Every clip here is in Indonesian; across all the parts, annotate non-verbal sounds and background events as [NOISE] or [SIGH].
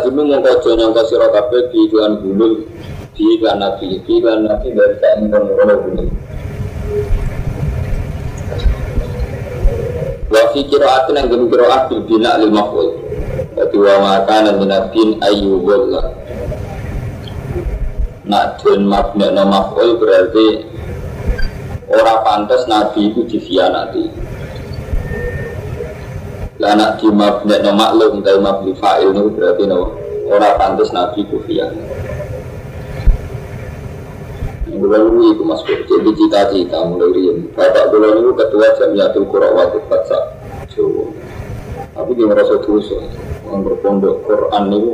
tajimu mongko aja nyangka sira kabeh di iklan gulul di iklan nabi di iklan nabi dari tak ingkang ngono gulul. Wa fi qira'atin yang gemi qira'at bil bina lil maf'ul. Dadi wa makanan minabin ayu bolla. Nak den mabna maf'ul berarti ora pantas nabi itu dikhianati. Lah nak di mabna no maklum dari mabni fa'il itu berarti no orang pantas nabi. Bulan ini itu mas jadi cita-cita mulai rian. Bapak bulan ini ketua jamiatul Quran waktu baca Jawa. Tapi dia merasa terus orang berpondok Quran itu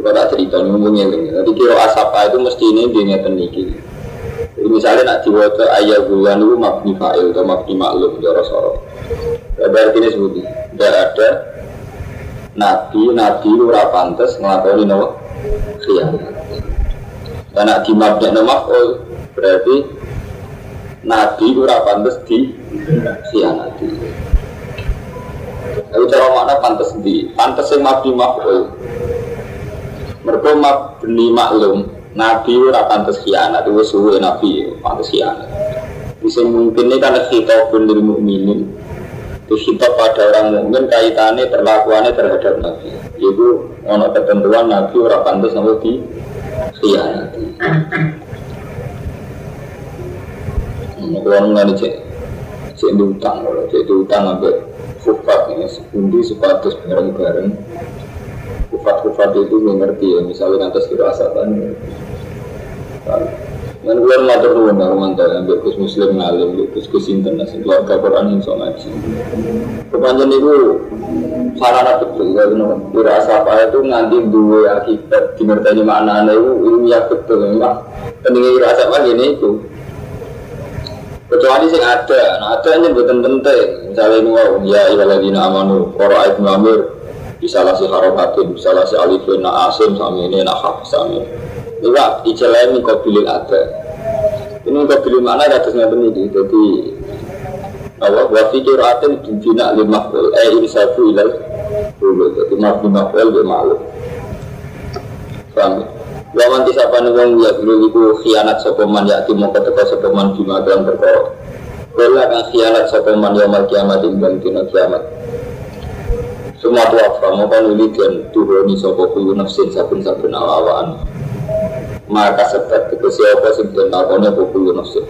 kita tak cerita ngomongnya ini. Jadi kira asapa itu mesti ini dia ngeten niki. Misalnya nak diwaca ayat bulan itu mabni fa'il atau mabni maklum ya Rasulullah. Berarti ini sebuti Tidak ada Nabi, Nabi itu pantas ngelakoni nawa khianat. Dan nak di mabnya nama oh, Berarti Nabi itu pantas di khianati. Tapi cara mana pantas di Pantas yang mabdi maf'ul. Mereka mabni maklum Nabi itu pantas khianat Itu suwe Nabi pantas khianat Bisa mungkin ini karena kita pun dari mukminin Khitab pada orang mukmin kaitannya perlakuannya terhadap Nabi. Itu ono ketentuan Nabi orang pantas sama di khianati. Kalau mengenai cek cek utang, kalau cek utang sampai kufat ini sepundi sepatus bareng-bareng. Kufat-kufat itu mengerti ya, misalnya atas kira asatan. Dan gue matur nuwun Pak Romanto yang Gus Muslim ngalim, Gus Gus Sinten nasi keluarga Quran yang so ngaji. Kepanjang itu sarana betul, ya benar. Dirasa apa itu nganti dua akibat mana itu ilmiah betul, memang pentingnya dirasa apa gini itu. Kecuali sing ada, nah ada yang penting. Misalnya ini wow, ya ibaladina amanu, kora ibn amir, bisa lah si harokatin, bisa lah si alifin, na asim, sami ini, na haf, sami Iwa ijalai min kobilil ada. Ini kobilil mana ada terusnya ini. Jadi Allah wa fikir atin bina lima kul eh ini sabu ilal dulu. Jadi lima kul dia malu. Paham? Wa man tisapane wong ya dulu iku khianat sapa ya timo keteka sapa man bima dalam perkara. Khianat sapa man ya mal kiamat ing kiamat. Semua tua mau kan uli dan tuhoni sapa kulo nafsin sabun-sabun awaan maka sebab itu siapa sing den lakone kulo nafsu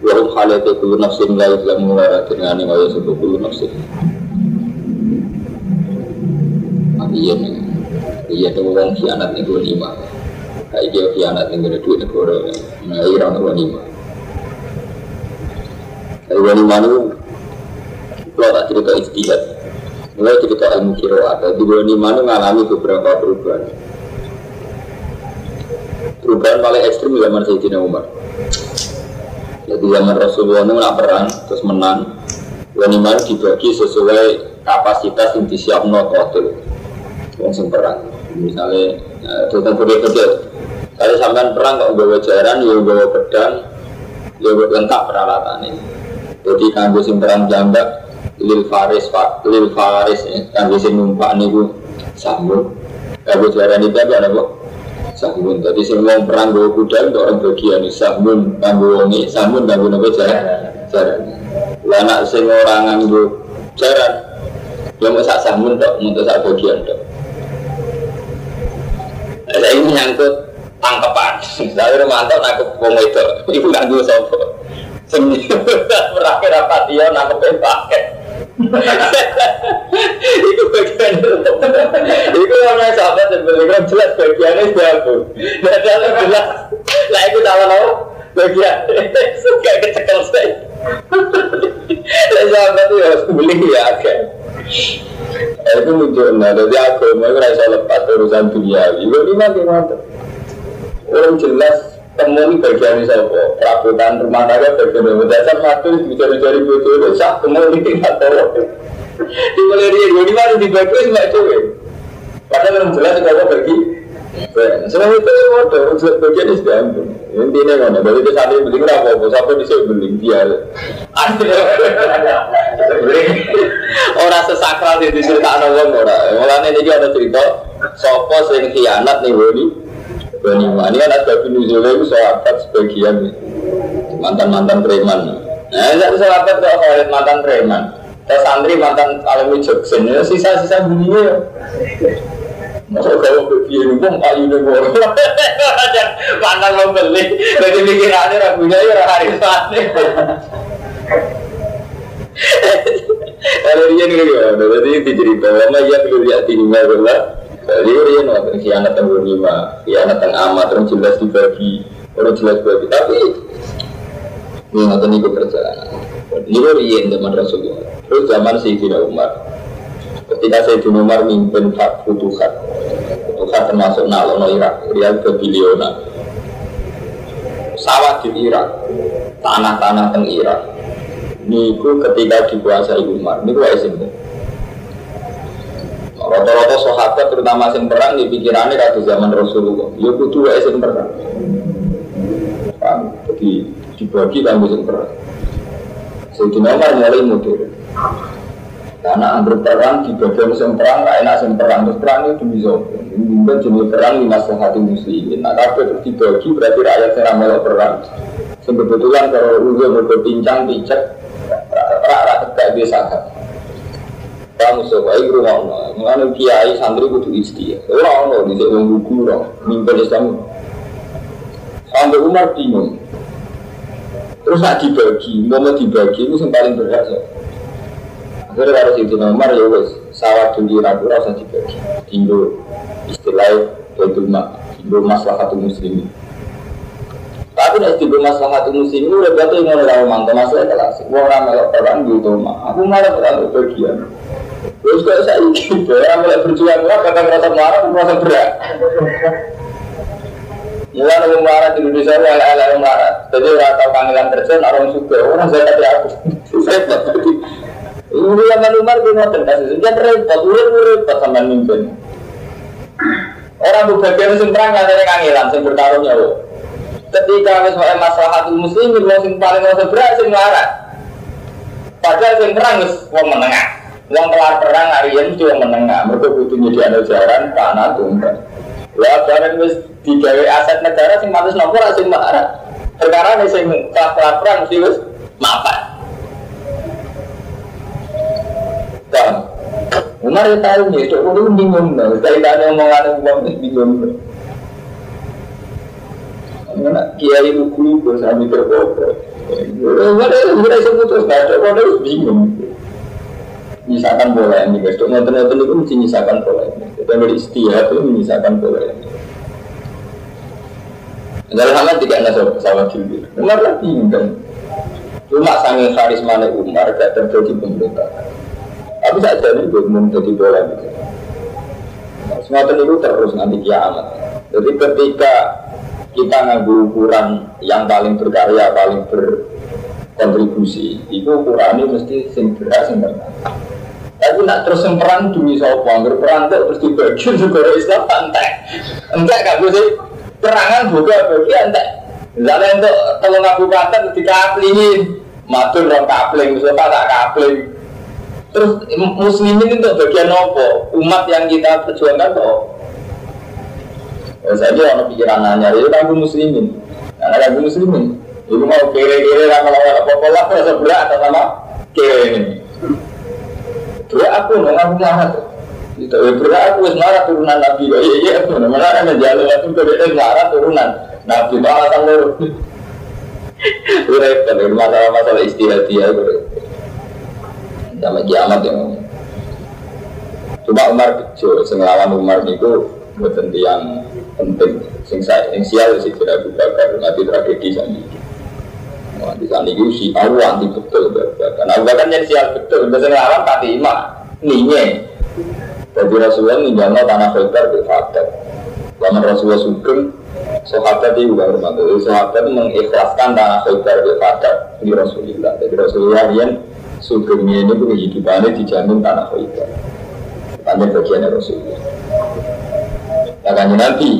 wa hum halate kulo nafsu la ilamu wa dengan ini kaya sebab kulo nafsu iya nih. Iya tuh orang kianat nih gue lima kayak dia kianat nih gue duit negara nah iya orang lima kayak gue lima itu kalau tak cerita istihad mulai cerita ilmu kiroat. Jadi gue lima itu ngalami beberapa perubahan. Perubahan paling ekstrim zaman Sayyidina Umar. Jadi zaman Rasulullah itu perang terus menang. Wanimah dibagi sesuai kapasitas yang disiapkan kotel yang perang. Misalnya tentang kode-kode kalau sampai perang kok bawa jaran ya bawa pedang ya lengkap ini jadi kanggo sing perang jambak lil faris lil faris ya kanggo sing numpak niku sambung kanggo jaran itu apa apa sahmun tadi sing wong perang gue kuda untuk orang bagian sahmun kanggo wongi sahmun kanggo nopo jaran lah nak sing orang nganggo jaran ya mau sak sahmun tok untuk sak bagian tok. Saya ini nyangkut tangkepan. [LAUGHS] Saya mantau nangkep wong [LAUGHS] itu ibu nganggo sopo sing [LAUGHS] berakhir rapat dia nangkep pakai Iku bagian Iku namanya sahabat dan beliau jelas bagiannya aku. Nah dalam jelas. Nah itu tahu tahu bagian. Suka kecekel saya. Nah sahabat itu harus beli ya agak. itu muncul nah jadi agama itu rasa lepas urusan dunia itu lima gimana orang jelas temu ini bagian siapa perabotan rumah tangga bagian dari dasar matu dicari-cari butuh itu sah temu ini nggak tahu di mulai dia di mana dibagi cuma itu padahal orang jelas kalau bagi Semua itu waduh, bagian ini sudah ampun. Intinya kan, dari itu ini beli berapa? Siapa bisa beli dia? Orang sesakral di cerita orang orang. Mulanya ini ada cerita, sopo sering khianat nih Boni. Ini kan ada nuzulnya itu sahabat sebagian mantan-mantan preman. Nah, ini sahabat kalau mantan preman. Terus santri mantan alumni Jogsen, sisa-sisa bunyinya Masa kalau begini, pun ayu gue. Mana mau beli? Jadi pikirannya ragunya ya hari sana. Kalau dia ya, berarti dicerita lama ya perlu lihat ini masalah. Jadi dia nonton kianat yang berlima, kianat yang amat, terus jelas dibagi, orang jelas dibagi. Tapi ini nonton itu perjalanan. Ini dia zaman Rasulullah. Terus zaman Sayyidina Umar. Ketika Sayyidina Umar mimpin Futuhat, Futuhat termasuk Nalono Irak, Riyad Babiliona, sawah di Irak, tanah-tanah teng Irak. Niku ketika dikuasai Umar, niku sing Rata-rata sahabat terutama sing perang di pikirannya kata zaman Rasulullah. Ya kudu wae sing perang. Jadi dibagi kanggo sing perang. Sayyidina Umar mulai modern. Karena anggur perang di bagian musim perang, gak enak musim perang terus perang itu bisa. Mungkin jenis perang di masalah hati muslimin. Nah, tapi terus dibagi berarti rakyat yang ramai perang. Sebetulnya kalau udah berbincang picek, rakyat tegak biasa Kamu sebaik rumah Allah, mengenai kiai santri kudu istiya. Orang Allah di sini buku orang, mimpin Islam. Sampai Umar bingung. Terus nak dibagi, mau dibagi itu yang paling berhak. Akhirnya harus itu nomor ya wes sawah dulu ragu rasa dibagi. Tinggal istilah itu mak, tinggal masalah satu muslim. Tapi nek tinggal masalah satu muslim udah berarti mau orang mantap masalah kelas. Gua orang melok perang gitu mak. Aku malah terlalu bagian. Terus kalau saya ingin, ya mulai berjuang lah, kata merasa marah, merasa berat. Mulai nunggu marah di Indonesia, ala ala marah. Jadi orang tahu kangelan kerja, orang suka, orang zakat ya aku. Saya ini zaman Umar gue ngotot kasus jadi repot, udah repot sama mimpin. Orang berbagai musim perang katanya kangelan, sing bertarung ya. Ketika misalnya masalah hati muslim, yang paling rasa berat sing marah. Padahal sing perang wong menengah. Wong kelar perang hari ini cuma menengah. Mereka butuh jadi ada jalan tanah tumpah. Ya bareng wis digawe aset negara sing matus nopo sing marah. Perkara nih sing kelar perang mesti wis maafan. Kan, Umar ya tahu nih, itu bingung nih. Dari tanya omongan uang itu bingung. Karena kiai buku itu sambil berbohong. Umar itu sudah sebut terus nggak ada, terus bingung. Misalkan bola ini guys, cok nonton-nonton itu mesti misalkan bola ini. Kita beristiadat itu menyisakan bola ini. Dalam hal tidak ada pesawat jubir. Umar lah bingung. Cuma sangat karisma Umar gak terjadi pemberontakan. Tapi saya jadi belum jadi bola gitu. Semacam itu terus nanti kiamat. Jadi ketika kita ngambil ukuran yang paling berkarya, paling berkontribusi, itu ukurannya mesti sing sing Tapi nak terus yang perang demi sopo, anggar perang terus dibagi negara Islam entek, entek gak bisa perangan juga bagi entek. Misalnya untuk tolong aku kata ketika kaplingin, matur orang kapling, misalnya tak kapling, Terus muslimin itu bagian apa? Umat yang kita perjuangkan kok. Ya, saya orang pikiran nanya, itu kan muslimin. Karena kan muslimin. Itu mau kere-kere lama lama apa-apa lah, rasa berat sama kere ini. Dua aku nggak ngaku marah. Itu berat aku marah turunan Nabi. Oh iya iya, mana ada jalan itu kode marah turunan Nabi malah sama. Itu repot, masalah-masalah istihad dia itu sama kiamat yang cuma Umar kecil sing Umar itu buatan yang penting sing sih tidak buka karena tragedi sani Wah, di sana itu si Abu anti betul karena Abu kan yang sial betul biasa ngelawan tapi imam ninye Jadi Rasulullah meninggalnya tanah Khaybar di Fatah. Lama Rasulullah sugeng, sahabat itu juga hormat. Jadi sahabat itu mengikhlaskan tanah Khaybar di Fatah di Rasulullah. Jadi Rasulullah yang sugengnya ini kehidupannya dijamin tanah Khaybar. Tanya bagian Rasulullah. Nah kan nanti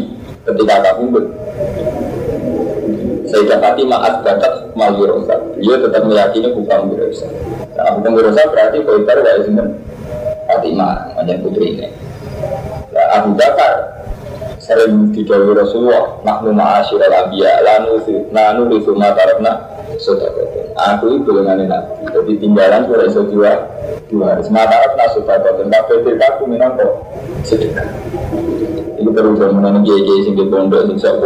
ketika kabundut Sayyidah Fatimah Asbatat Malwirosa Dia tetap meyakini bukan Wirosa Nah bukan Wirosa berarti Khaybar gak izin Fatimah, macam putri ini. Nah, Abu Bakar sering didawai Rasulullah, nahnu ma'asyir al-abiyya, lanu nanu lisu matarabna, sodakotin. Aku itu dengan nabi, jadi tinggalan sudah iso dua hari. Matarabna sodakotin, tapi tidak aku minang kok sedekah. Ini perlu zaman kiai-kiai sing di pondok sing sak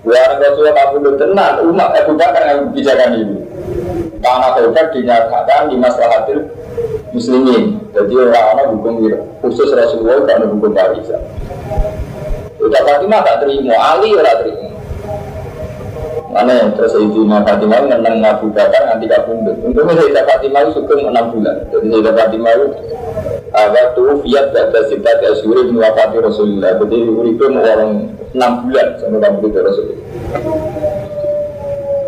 Warang Rasulullah kabul tenang, umat Abu Bakar yang bijakan ini. Tanah Khaybar dinyatakan di maslahatil muslimin. Jadi orang-orang hukum khusus Rasulullah karena hukum Parisa. Udah Fatimah tak terima, Ali ora terima. Mana terus Sayyidina Fatimah menang Abu Bakar nanti kabundut. Untungnya Sayyidah Fatimah itu sukung 6 bulan. Jadi Sayyidah Fatimah itu ada tuh fiat dan sitat asyuri mewafati Rasulullah. Jadi itu orang 6 bulan sampai kabundut Rasulullah.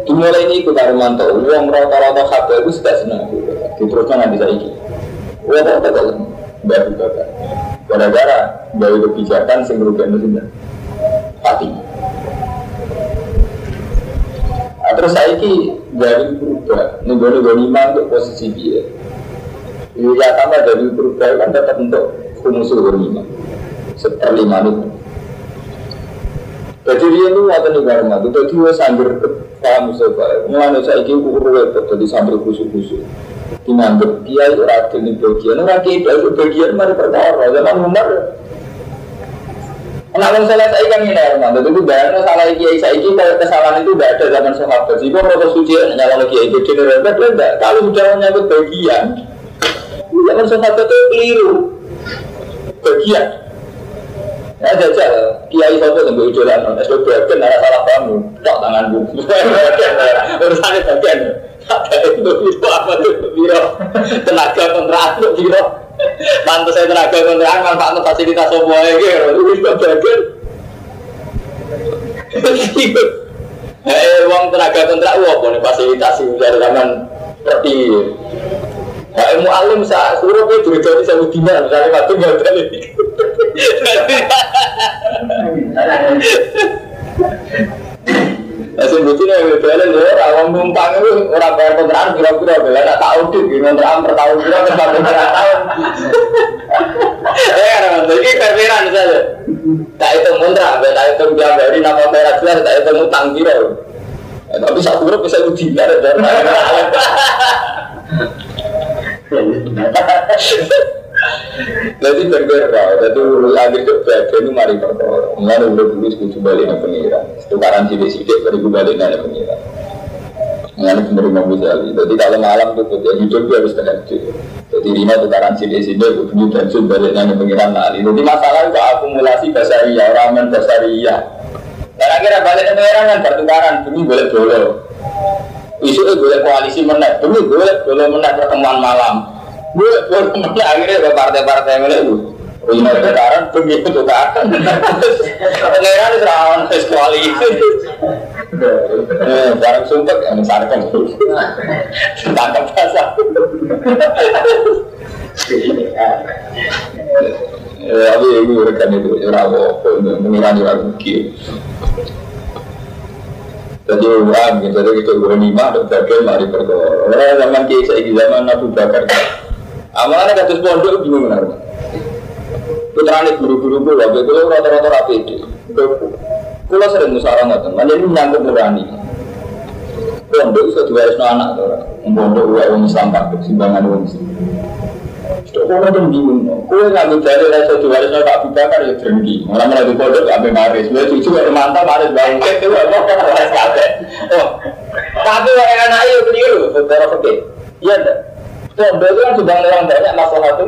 Dimulai ini ikut Armanto, uang rata-rata khabar itu sudah senang. Diteruskan nanti saya ini. Uang rata-rata baru bakar. Gara-gara dari kebijakan sing merugikan itu Nah, terus saya ini dari berubah, nego-nego lima untuk posisi dia. Ya tambah dari berubah kan tetap untuk kumusul berlima, seperlima itu. Jadi dia itu ada negara mati, jadi dia sambil paham sebab mulai saya ini repot jadi sambil kusuk-kusuk. Dimanggap dia itu radil di bagian, kita itu bagian mari perkara, zaman Umar. Nah, kalau salah saya kan ini Herman, jadi itu bayangnya salah kiai saya kalau kesalahan itu tidak ada zaman sahabat. Jika proses suci nyala kiai itu general, tidak. Kalau sudah menyangkut bagian, zaman sahabat itu keliru. Bagian, Ya jajal, kiai sopo yang idola non, es bagian ada salah kamu, tak tanganku. Urusannya [LAUGHS] bagian, ada itu itu apa tuh biro, tenaga kontrak tuh biro. Mantu saya tenaga kontrak, manfaat fasilitas sopo aja, itu bagian. Eh, uang tenaga kontrak, wah, boleh fasilitas dari zaman seperti Ya ilmu alim sa suruh itu jadi saya dinar misalnya waktu nggak [LAUGHS] [LAUGHS] ada Langsung bucin yang belen ya, orang numpang itu orang bayar kontrakan kira-kira belen tak tahu tuh kontrakan per tahun kira per tahun [LAUGHS] kira tahun. Ya kan, jadi perberan saja. Tak itu kontrak, tak itu jam dari nama merah jelas, tak itu utang kira. Tapi satu grup bisa dinar dan [LAUGHS] [LAUGHS] jadi bergerak, jadi urus akhir itu itu mari perkara. Mengenai udah dulu setuju balik dengan pengiran. Tukaran sidik-sidik baru balik dengan pengiran. Mengenai penerima Ghazali. Jadi kalau malam tuh ya hidup dia harus terhenti. Jadi lima tukaran sidik-sidik, bunyi dan sub balik dengan pengiran lali. Jadi masalah itu akumulasi basaria, ramen basaria. Dan akhirnya balik dengan pengiran kan bertukaran, demi boleh dulu. Isu itu boleh koalisi menang, demi boleh boleh menang pertemuan malam. Gue gue akhirnya ada partai-partai yang itu. Ini tukaran, begitu tukaran. Pengiran itu rawan koalisi. Barang sumpah yang misalkan tangkap basah. Tapi ini rekan itu, rawo, mengira juga rugi. Jadi uang, jadi kita gue lima, ada bagian mari perkara. Orang zaman kiai zaman Abu Bakar. Amalannya kados pondok bingung benar. Putra ini guru-guru tapi gue rata-rata rapi itu. Kulo sering musyawarah ngoten, mana ini menyangkut nurani. Pondok itu diwaris no anak tuh, pondok gue orang Islam pak, simbangan orang Islam. Sudah bingung, tak Bakar ya pondok gue cucu ada mantap maris bangkit. Oh, tapi orang anak oke. Iya? Pondok itu kan sudah orang banyak itu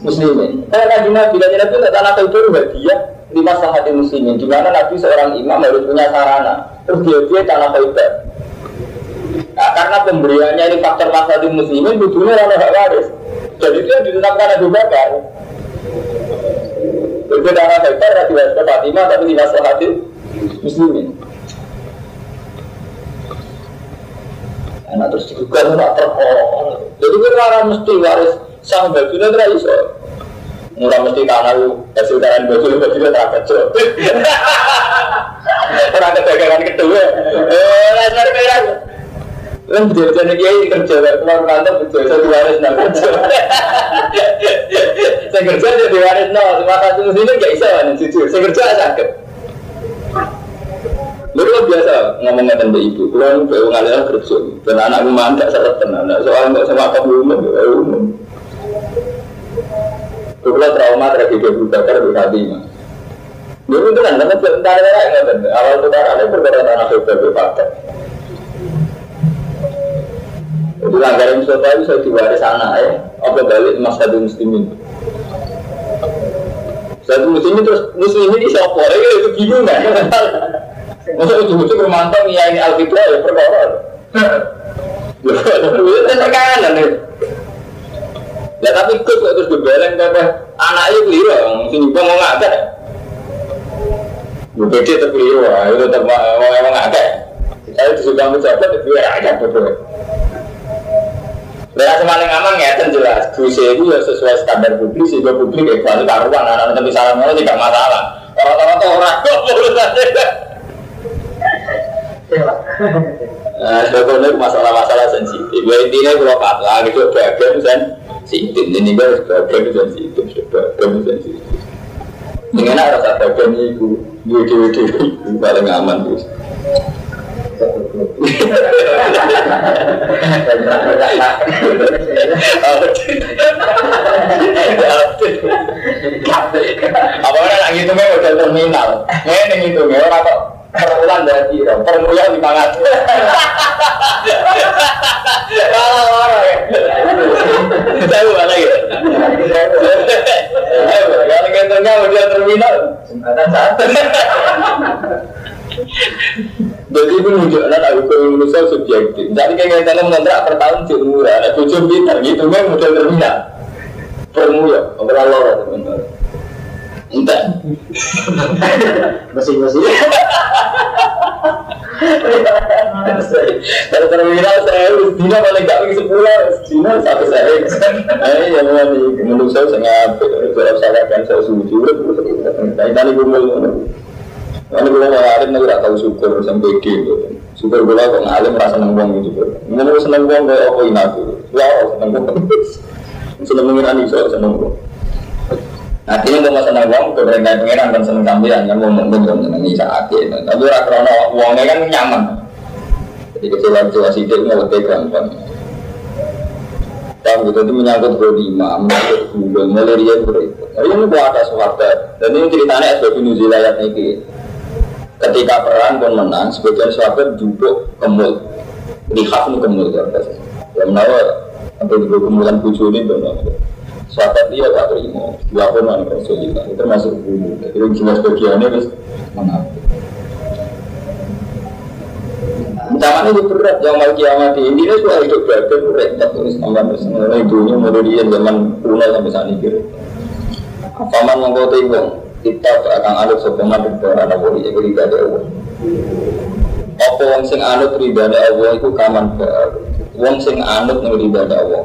muslimin. Saya kan cuma bila nabi itu tanah itu hadiah di masalah muslimin. Di mana nabi seorang imam harus punya sarana. Terus dia dia tanah itu. Nah, karena pemberiannya ini faktor masalah muslimin, butuhnya orang hak waris. Jadi yang ditetapkan Abu Bakar. Umar ra diwaris Fatimah tapi di maslahatin muslimin. Anak terus juga tak terpotong. Jadi kita mesti waris sang bajunya tidak iso. Murah mesti tanah lu hasil tanah baju lu baju tak kecil. [LAUGHS] Orang kedagangan kedua. Eh, lasar merah. Kan betul-betul nih kiai kerja, keluar kantor betul saya diwaris nggak kerja. [LAUGHS] Saya kerja jadi diwaris nol, semangat itu sini nggak bisa jujur. Saya kerja sakit. Lalu kan biasa ngomong ngeten mbak ibu, kalau nu bawa ngalir kerja, dan anakku mandak seret tenan, soalnya nggak sama kamu umum, ya umum. Kalau trauma tragedi Abu Bakar berarti mah. Dulu itu kan, karena tentara yang nggak awal tentara ada perkara anak Abu Bakar. Jadi langgaran Mustafa itu saya diwaris anak ya, apa balik Mas Hadi Muslimin. Satu muslimin terus muslimin di sopo, ya itu bingung kan? Masa ujung-ujung bermantau ya ini Alkitab ya perkara. Itu tekanan nih. Ya tapi ikut kok terus berbeleng kata anak itu keliru, mungkin juga mau ngakak. Bukti itu keliru, itu tetap mau emang ngakak. Saya menjabat itu ya ada betul. Nah, semaling aman ngeten jelas. Dosa itu ya sesuai standar publik sehingga publik ikhlas karuan anak-anak tapi mau tidak masalah. Orang-orang tuh orang kok Nah, sebetulnya masalah-masalah sensitif. Ya intinya kalau fatwa gitu bagian sensitif. Ini kan bagian sensitif, bagian sensitif. Dengan rasa bagian itu, itu paling aman terus. Apa orang lagi itu udah terminal, ini itu orang kok permulaan dari permulaan di mangat. Kalau orang ya, tahu mana ya? Kalau kentongnya udah terminal, jembatan satu. Jadi itu menunjukkan hukum Indonesia subjektif. Jadi kayak kita mengontrak per tahun cek murah, ada tujuh bintang gitu kan model terminal. Permuya, ngobrol lor Entah. Masing-masing. Kalau terminal saya dina paling gak lagi sepuluh, dina satu saya. Eh, yang mana? Menurut saya sangat, kalau saya kan saya sujud, tapi tadi gue mau Lalu gue mau ngalim nih gak tahu syukur sampai gitu. Syukur gue kok ngalim merasa seneng bang gitu. Ngomong seneng bang kayak apa ini aku. Ya seneng bang. Seneng nih soal seneng bang. Nah ini mau seneng bang, gue pengen pengiran kan seneng sampean kan mau ngomong kan seneng saat itu. Tapi orang krono uangnya kan nyaman. Jadi kecewa-kecewa sidik mau gampang. Paham gitu, itu menyangkut godima, menyangkut gula, mulai dia berikut. Nah, ini buat ada sahabat, dan ini ceritanya SBB Nuzul ayat ini. Ketika perang pun menang, sebagian sahabat duduk kemul, lihat kemul ya, yang menawa sampai di kemulan tujuh ini benar. Sahabat dia tak terima, mana Rasulullah, itu termasuk dulu. Jadi jelas bagiannya terus menang. Ancaman itu berat, yang mau kiamat ini sudah hidup badan repot terus tambah mulai dunia mulai dia zaman kuno sampai saat ini. Paman mongko tinggal kita akan sokongan di bawah anak wali itu tidak ada Allah. Apa wong sing anut ridane Allah itu kaman baru. Wong sing anut ridane Allah.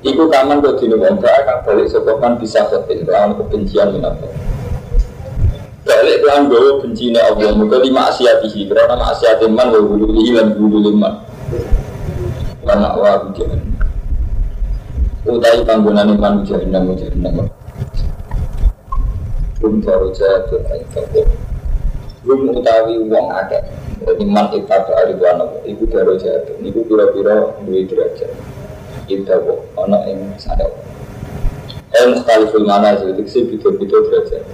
Iku kaman kok dene wong akan balik sokongan bisa setin lawan kebencian minapa. Balik kelan gawa bencine Allah muga di maksiatihi karena maksiat iman wa huluhi lan hulu iman. Karena wa hujan. Utai panggonan iman jahannam jahannam. Rum jaroja tutai kabur. Rum utawi uang akeh. Jadi man ikat dari wana ibu jaroja itu. Ibu pura-pura duit derajat. Kok anak yang sadar. Eh mukhtaliful mana sih? Diksi bidul-bidul derajat.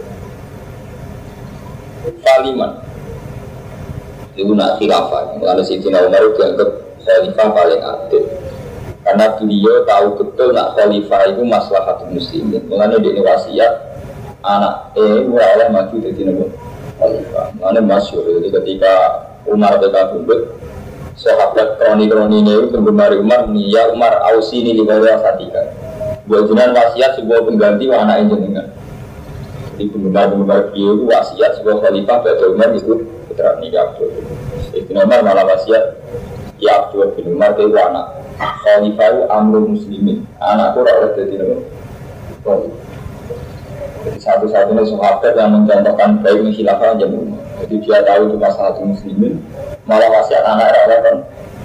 Faliman Itu nak khilafah Karena Sayyidina Umar dianggap khalifah paling adil Karena beliau tahu betul nak khalifah itu masalah muslimin Mengenai di wasiat Anak eh mulai oleh maju dari nabi khalifah Mengenai masyur Jadi ketika Umar beka bundut Sahabat kroni-kroni ini penggemar Umar Ya Umar Ausi ini di bawah satika Buat jenengan wasiat sebuah pengganti anak jenengan Di penggemar-penggemar beliau itu wasiat sebuah khalifah pada Umar itu putra nikah Abdul. Ibn Umar malah wasiat ya Abdul bin Umar itu anak khalifah itu amrul muslimin. Anakku rawat jadi nama. Jadi satu-satunya sahabat yang mencontohkan baik khilafah aja Jadi dia tahu itu masalah muslimin, malah wasiat anak rawat kan.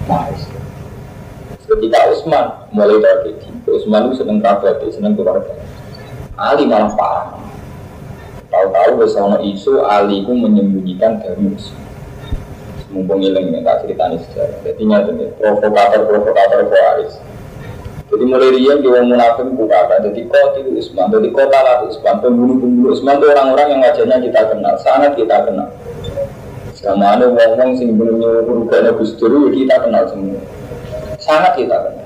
Nice. Ketika Utsman mulai tragedi, Utsman itu seneng kerabat, seneng keluarga. Ali malah parah. Tahu-tahu bersama isu Ali itu menyembunyikan dari musuh. Mumpung ilang ini tak ceritanya sejarah. Jadi nyata provokator-provokator Khawarij. Jadi mulai dia di orang munafik buka apa. Jadi kota itu Usman, jadi kota lah Usman, pembunuh-pembunuh Usman itu orang-orang yang wajahnya kita kenal, sangat kita kenal. Sama ada ngomong sing bunuh ruganya Gus Dur ya kita kenal semua, sangat kita kenal.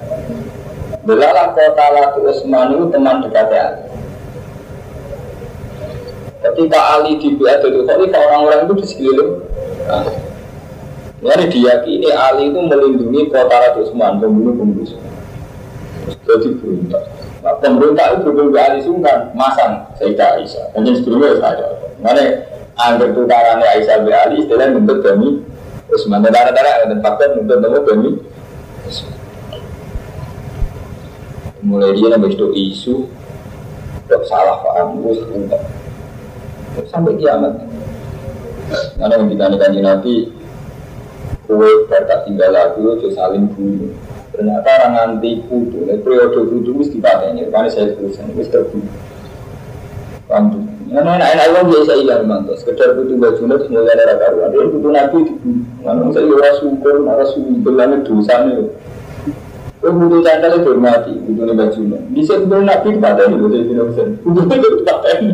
Belalah kota Latu Usman itu teman dekatnya Ali. Ketika Ali di itu, kok orang-orang itu di sekeliling. Nah, ini diyakini Ali itu melindungi kota Latu Usman, pembunuh-pembunuh jadi berontak. Nah, pemberontak itu berhubung Ali Sungkan, masang Sayyidah Aisyah. Mungkin sebelumnya saya Mana angker tukarannya Aisyah bin Ali, istilah nuntut demi Usman. Dan darah-darah dan fakta nuntut demi Mulai dia nambah itu isu, tidak salah paham, terus enggak. Sampai kiamat. Mana yang kita nikah Nabi, kue berkat tinggal lagi, saling bunuh. Ternyata orang anti kudu, nah, periode kudu mesti dipateni, karena saya tulisan, mesti terbunuh. Paham Nah, enak enak uang dia saya ilang mantu. Sekedar kudu baju terus mulai ada karuan. Dia kudu nabi. Mana saya ora syukur, ora syukur, langit dosa nih. Kau butuh canda itu hormati, butuh nih baju nih. Bisa kudu nabi dipateni, butuh itu bisa. Kudu itu dipateni.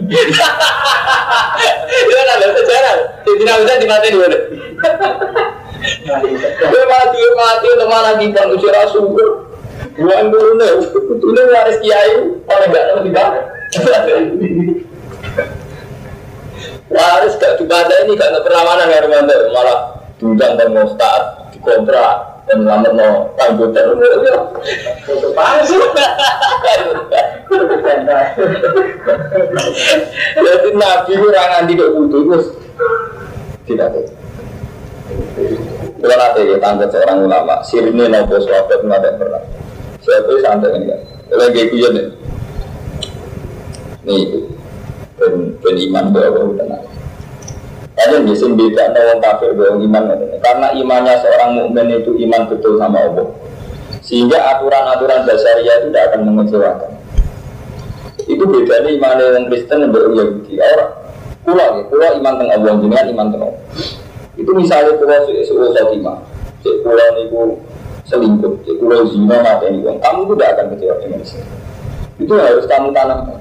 Itu kan ada sejarah. Tidak bisa dipateni boleh. Gue mati, mati, untuk malah kita usia syukur. Buang dulu nih, itu waris kiai, oleh gak lebih banyak. Waris gak dibaca ini gak perlawanan ya Romanto, malah diundang dan mau start, dikontrak, dan ngelamar mau komputer. Palsu. Jadi Nabi kurang nanti kok butuh, terus tidak. Kalau nanti ya tangga seorang ulama, sirine nopo sahabat nggak ada pernah. Siapa santai kan? Lagi kuyon nih. Nih itu, ben, ben iman bahwa tenang. Di sini beda orang kafir bahwa iman karena imannya seorang mukmin itu iman betul sama Allah. Sehingga aturan-aturan dasariah itu tidak akan mengecewakan. Itu bedanya iman orang Kristen dan orang Yahudi. Orang pulau ya, pulau iman tentang Allah, dengan iman tentang Allah. Itu misalnya pulau suul khotimah, cek pulau niku selingkuh, cek pulau zina mata ini kamu itu tidak akan kecewa dengan itu. Itu harus kamu tanamkan.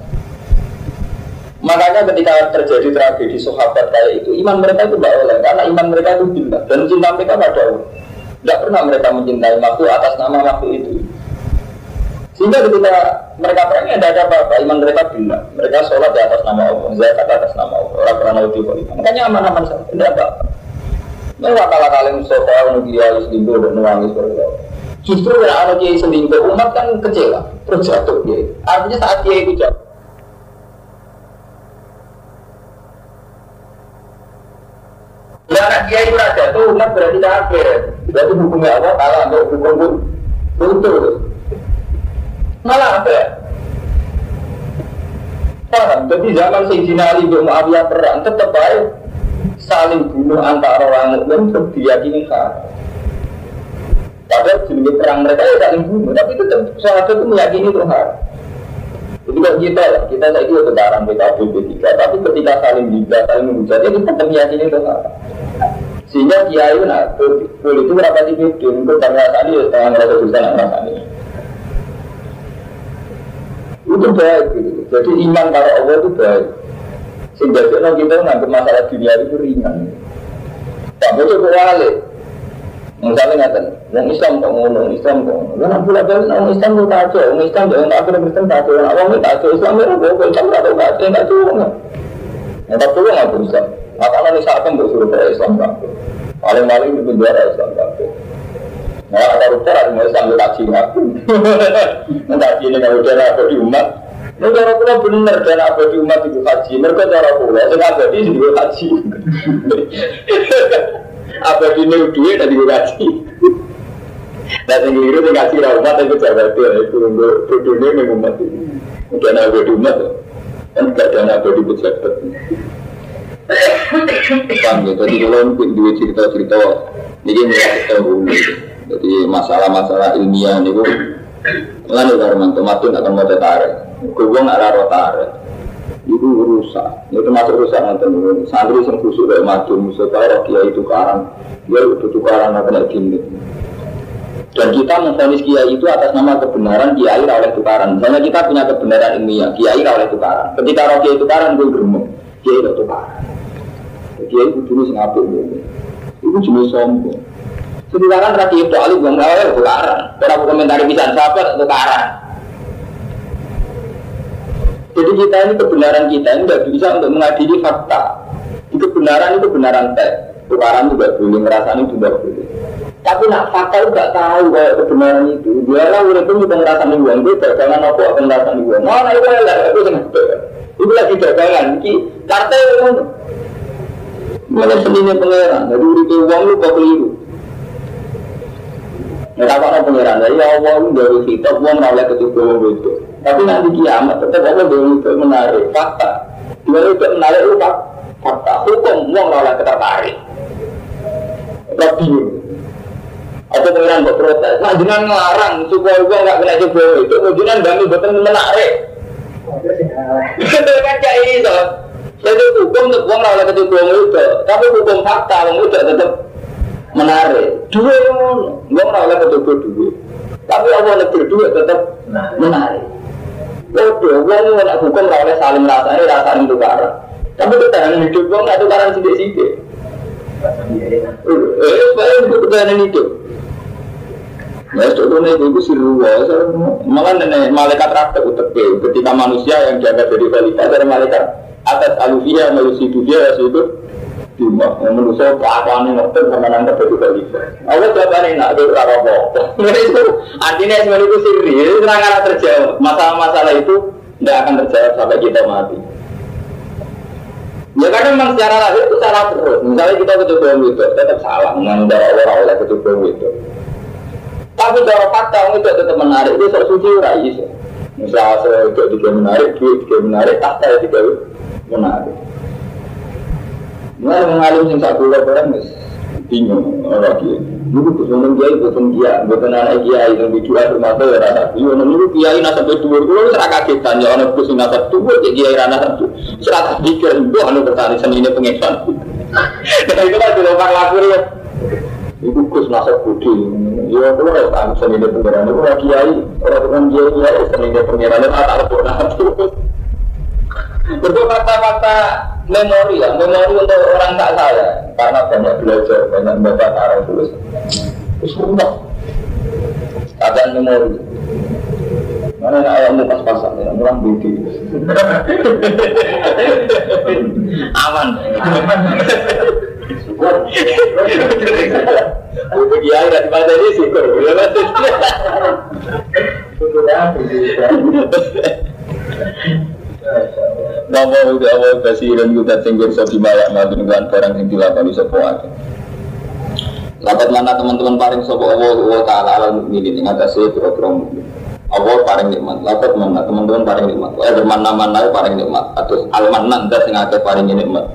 Makanya ketika terjadi tragedi sahabat kayak itu, iman mereka itu tidak oleh, karena iman mereka itu bila dan cinta mereka pada Allah. Tidak pernah mereka mencintai makhluk atas nama makhluk itu. Sehingga ketika mereka perang tidak ada apa-apa, iman mereka bila. Mereka sholat di atas nama Allah, zakat atas nama Allah, orang pernah naudhi Makanya aman-aman saja, tidak apa-apa. Memang kalah kalian Mustafa yang dia selingkuh dan nangis itu. Justru kalau anak kiai selingkuh, umat kan kecewa, terus jatuh dia. Artinya saat dia itu jatuh. Ya anak kiai itu raja tuh umat berarti kafir. Berarti hukumnya Allah kalah untuk hukum pun runtuh. Malah apa ya? Paham? Jadi zaman Sayyidina Ali bin Muawiyah perang tetap baik saling bunuh antara orang mukmin terus diyakini haram. Padahal jenis perang mereka ya saling bunuh, tapi itu sahabat itu meyakini itu. Jadi kalau kita lah, kita saya itu tentara PKB B3, tapi ketika saling juga saling menghujat, ya kita tetap meyakini itu haram. Sehingga kiai nah, boleh itu berapa di video, untuk karena tadi ya setengah ngerasa dosa nak ngerasani. Itu baik gitu. Jadi iman para Allah itu baik. Sehingga kita nganggap masalah dunia itu ringan. Tak boleh kewale. Misalnya ngatain, orang Islam kok ngono, Islam kok ngono. Lah pula balik Islam kok kacau, orang Islam jangan tak ada Kristen kacau, orang awam kacau, Islam itu kok Islam kacau kacau, kacau. Yang tak perlu nggak Islam. Maka nanti saat kan bersuruh ke Islam kacau. Paling-paling di penjara Islam kacau. Nah, ada rupanya ada Islam itu ngaku. Nanti ini kalau udah di umat, Ini cara kula bener dan abadi umat itu haji. Mereka cara kula sing abadi sing digo haji. [LAUGHS] abadi ini duit dan digo haji. Nah sing keliru sing haji ra umat itu jabat itu untuk bodone ning umat itu. Mungkin abadi umat kan gak ada abadi pejabat. Paham ya, jadi kalau mungkin dua cerita-cerita ini kita tahu Jadi masalah-masalah ilmiah ini Lalu karena tematun akan mau tertarik Gue nggak raro tarik. Itu rusak. Itu termasuk rusak nanti. Santri yang khusus kayak madun. Misalnya dia itu karang. Dia itu tukaran apa kayak gini. Dan kita memfonis kiai itu atas nama kebenaran kiai oleh tukaran. Misalnya kita punya kebenaran ilmiah, kiai oleh tukaran. Ketika roh kiai tukaran, gue gerumuk. Kiai itu tukaran. Kiai itu dulu sing apik Itu jenis sombong. Sekarang rakyat itu alih gue nggak tukaran. Kalau komentari bisa sahabat tukaran. Jadi kita ini kebenaran kita ini nggak bisa untuk mengadili fakta. Itu kebenaran itu kebenaran teks. Tukaran juga boleh, ngerasani juga boleh. Tapi nak fakta itu nggak tahu kayak kebenaran itu. Dia lah udah pun kita ngerasani uang itu dagangan apa akan ngerasani uang. Mana itu lah itu sengaja. Itu lagi dagangan. Ki kartu itu Mana seninya pangeran. Jadi udah uang lu kok keliru. Nggak apa-apa pangeran. Ya Allah lu dari kitab uang rawleh ketika itu. Tapi nanti kiamat tetap Allah itu menarik fakta. Dia itu menarik itu fakta. Hukum uang lawan tertarik. Lebih. Atau pengiran berprotes. Nah jangan ngelarang supaya uang nggak kena coba itu. Jangan kami betul menarik. Itu kan kayak so. Jadi hukum untuk uang lawan ketika itu. Tapi hukum fakta uang itu tetap menarik. Dua uang lawan ketika dua. Tapi Allah lebih dua tetap menarik. Bodoh, wong nak hukum ora oleh saling rasane ra saling tukaran. Tapi ketahanan hidup wong nak tukaran sithik-sithik. Eh, bae ketahanan hidup. Nah, contohnya itu siru malah nenek malaikat raktek uteke ketika manusia yang jaga dari khalifah dari malaikat atas alufia melusi dia itu cuma manusia kelakuan yang ngerti sama nanti dari khalifah. Allah jawabannya nak itu apa [LAUGHS] Itu artinya sebenarnya itu siri. Itu akan terjawab. Masalah-masalah itu tidak akan terjawab sampai kita mati. Ya karena memang secara lahir itu salah terus. Misalnya kita kecoba itu tetap salah mengenai Allah oleh kecoba itu. Tapi cara fakta itu tetap menarik itu sok suci rai. Misalnya saya juga menarik, duit juga menarik, tahta juga menarik. Mulai mengalim sing sak kula barang wis bingung ora kiye. Niku nang kiai boten kiai, boten anak kiai rumah tuh ora tak. Yo niku kiai nasab dhuwur kula wis ora kagetan ya ana kus nasab dhuwur ya kiai ra nasab. Wis ora tak pikir mbok anu bertani senine pengesan. [LAUGHS] Nah itu lah dulu kang laku ya. Iku kus nasab budi. Yo kula ora tak senine pengeran niku ora kiai, ora tukang kiai ya senine pengeran tak tak terus. Betul kata-kata memori ya, memori untuk orang tak saya karena banyak belajar, banyak membaca Arab tulis. Terus rumah, keadaan memori. Mana nak ayammu pas-pasan ya, murah budi. Aman. Dari masa ini syukur. Nama udah awal basiran kita tinggal so dimaya madun kan barang yang dilakoni sopo aja. Lapat mana teman-teman paling sopo Allah Allah Taala alam mukminin atase pira-pira mukmin. Allah paling nikmat. Lapat mana teman-teman paling nikmat. Eh bermana-mana paling nikmat. Atau almanan das sing akeh paling nikmat.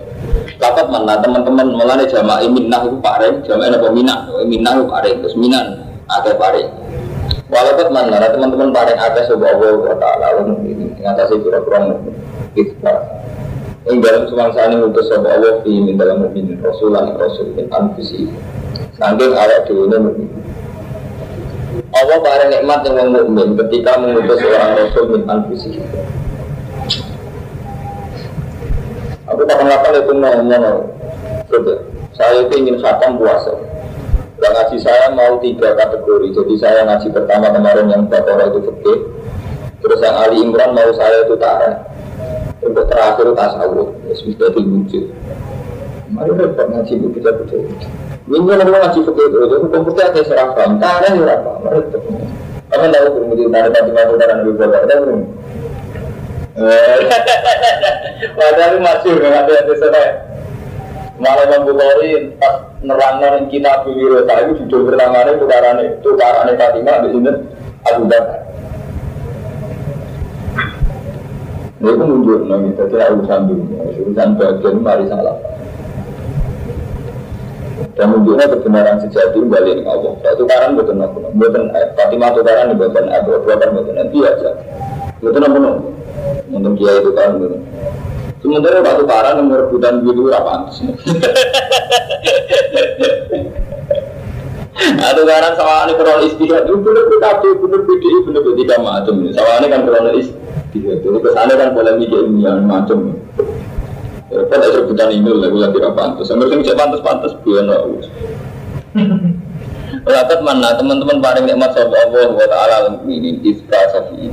Lapat mana teman-teman mulane jamaah minnah itu paring, jamaah apa minah, minah itu paring, terus minan akeh paring. Walaupun mana teman-teman paling akeh sopo Allah Taala mukminin ing atase pira-pira mukmin ikhlas Yang dalam semangsa ini untuk sama Allah min dalam mu'min Rasulan Rasul min anfusi Sangking ayat dulu mu'min Allah paling nikmat yang mukmin ketika mengutus seorang Rasul min anfusi Aku tak kenapa itu ngomong Saya itu ingin khatam puasa yang ngaji saya mau tiga kategori Jadi saya ngaji pertama kemarin yang Bakara itu fikih Terus yang Ali Imran mau saya itu tarah untuk terakhir tasawuf sudah diwujud mari repot ngaji bu kita betul ini yang ngaji betul itu itu komputer ada serafam tanah ya apa mari itu kamu tahu bermudi dari tadi mau nabi bapak ada belum Padahal masih nggak ada yang selesai. Malah Imam Bukhari pas nerangkan kita biru saya itu judul pertamanya tukarannya tukarannya Fatimah di sini Abu Bakar. Ini itu muncul nih, jadi urusan dunia, urusan bagian mari salah. Dan menunjuknya kebenaran sejati balik dengan Allah. Saya tukaran bukan aku, bukan Fatimah tukaran bukan Abu Bakar bukan nanti aja. Bukan apa untuk kiai itu kan gitu. Sementara waktu parah nomor rebutan gitu apa Atau karena sama ini krono istihad itu bener tapi bener beda bener beda tiga macam ini. Sama ini kan krono istihad itu ke sana kan polemik ilmiah macam. Kan ada rebutan ini lah, gue lagi pantas. Sampai sing cek pantas pantas biar nggak. Rapat mana teman-teman paling nikmat sobat Allah wa taala ini iska safi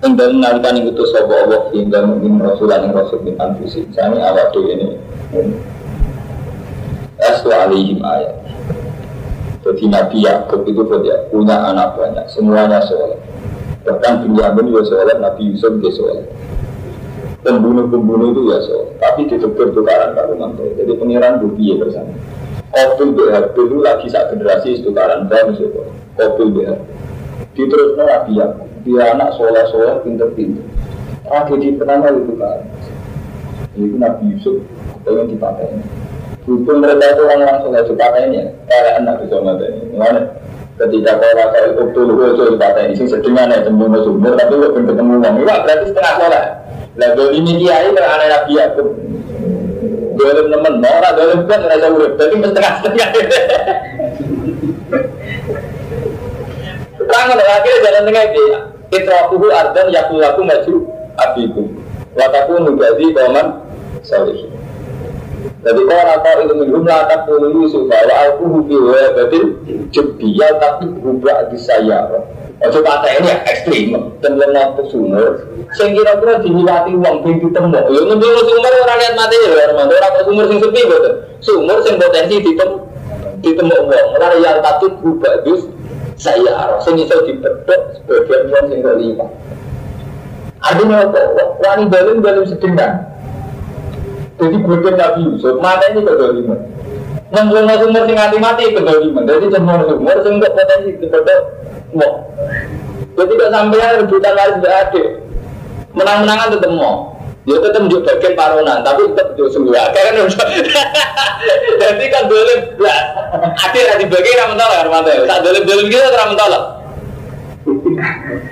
Tinggal nalikan itu sobo Allah hingga mungkin rasulan yang rasul bin anfusi. Misalnya awak tuh ini. Asu alihim ayat. Jadi Nabi Yakub itu punya anak banyak, semuanya soleh. Bahkan Binyamin juga soleh, Nabi Yusuf juga soleh. Pembunuh-pembunuh itu ya soleh. Tapi ditegur tukaran Kalimantan. Jadi pengiran bukti ya bersama. Kobil BHB itu lagi saat generasi tukaran. Misalnya Kobil BHB. Diterusnya Nabi Yakub dia anak soleh soleh pinter-pinter. Tragedi pertama itu kan itu Nabi Yusuf pengen dipakai. Hukum mereka itu orang-orang soleh dipatainya Kayak anak bisa ini Mana? Ketika kau rasa itu dulu itu dipakai Sing sedingan ya temu sumber Tapi gue pengen ketemu orang Itu berarti setengah soleh Lalu ini kiai anak Nabi Yakub. Dolim temen, mau orang dolim kan ngerasa urip Jadi setengah-setengah Terang akhirnya jalan tengah dia. Itrakuhu ardan yakulaku maju abikum. Wataku nugadi kauman salih. Jadi kalau atau itu minum latak puluh Yusuf bahwa aku hubi wa batin jebiya tapi berubah di saya. Ojo kata ini ya ekstrim, tenggelam waktu sumur. Saya kira-kira dihilati uang pintu temu. Ya ngambil sumur orang lihat mati ya, orang orang sumur sing sepi betul. Sumur sing potensi ditemu ditemu uang. Lalu yang tapi berubah saya arah sing iso dipedhek sebagian wong sing kelima artinya apa wani dalim dalim sedendang jadi bukan Nabi Yusuf mana ini kedoliman Nanggung sumur sing mati mati kedoliman jadi semua sumur sing gak potensi dipedhek wong jadi gak sampai rebutan lain tidak ada menang-menangan tetap mau Ya tetap menjadi bagian paronan, tapi tetap menjadi semua. Kan jadi kan dolim, lah. Akhir di bagian ramen tolak, ramen tolak. Saat dolim dolim kita ramen tolak.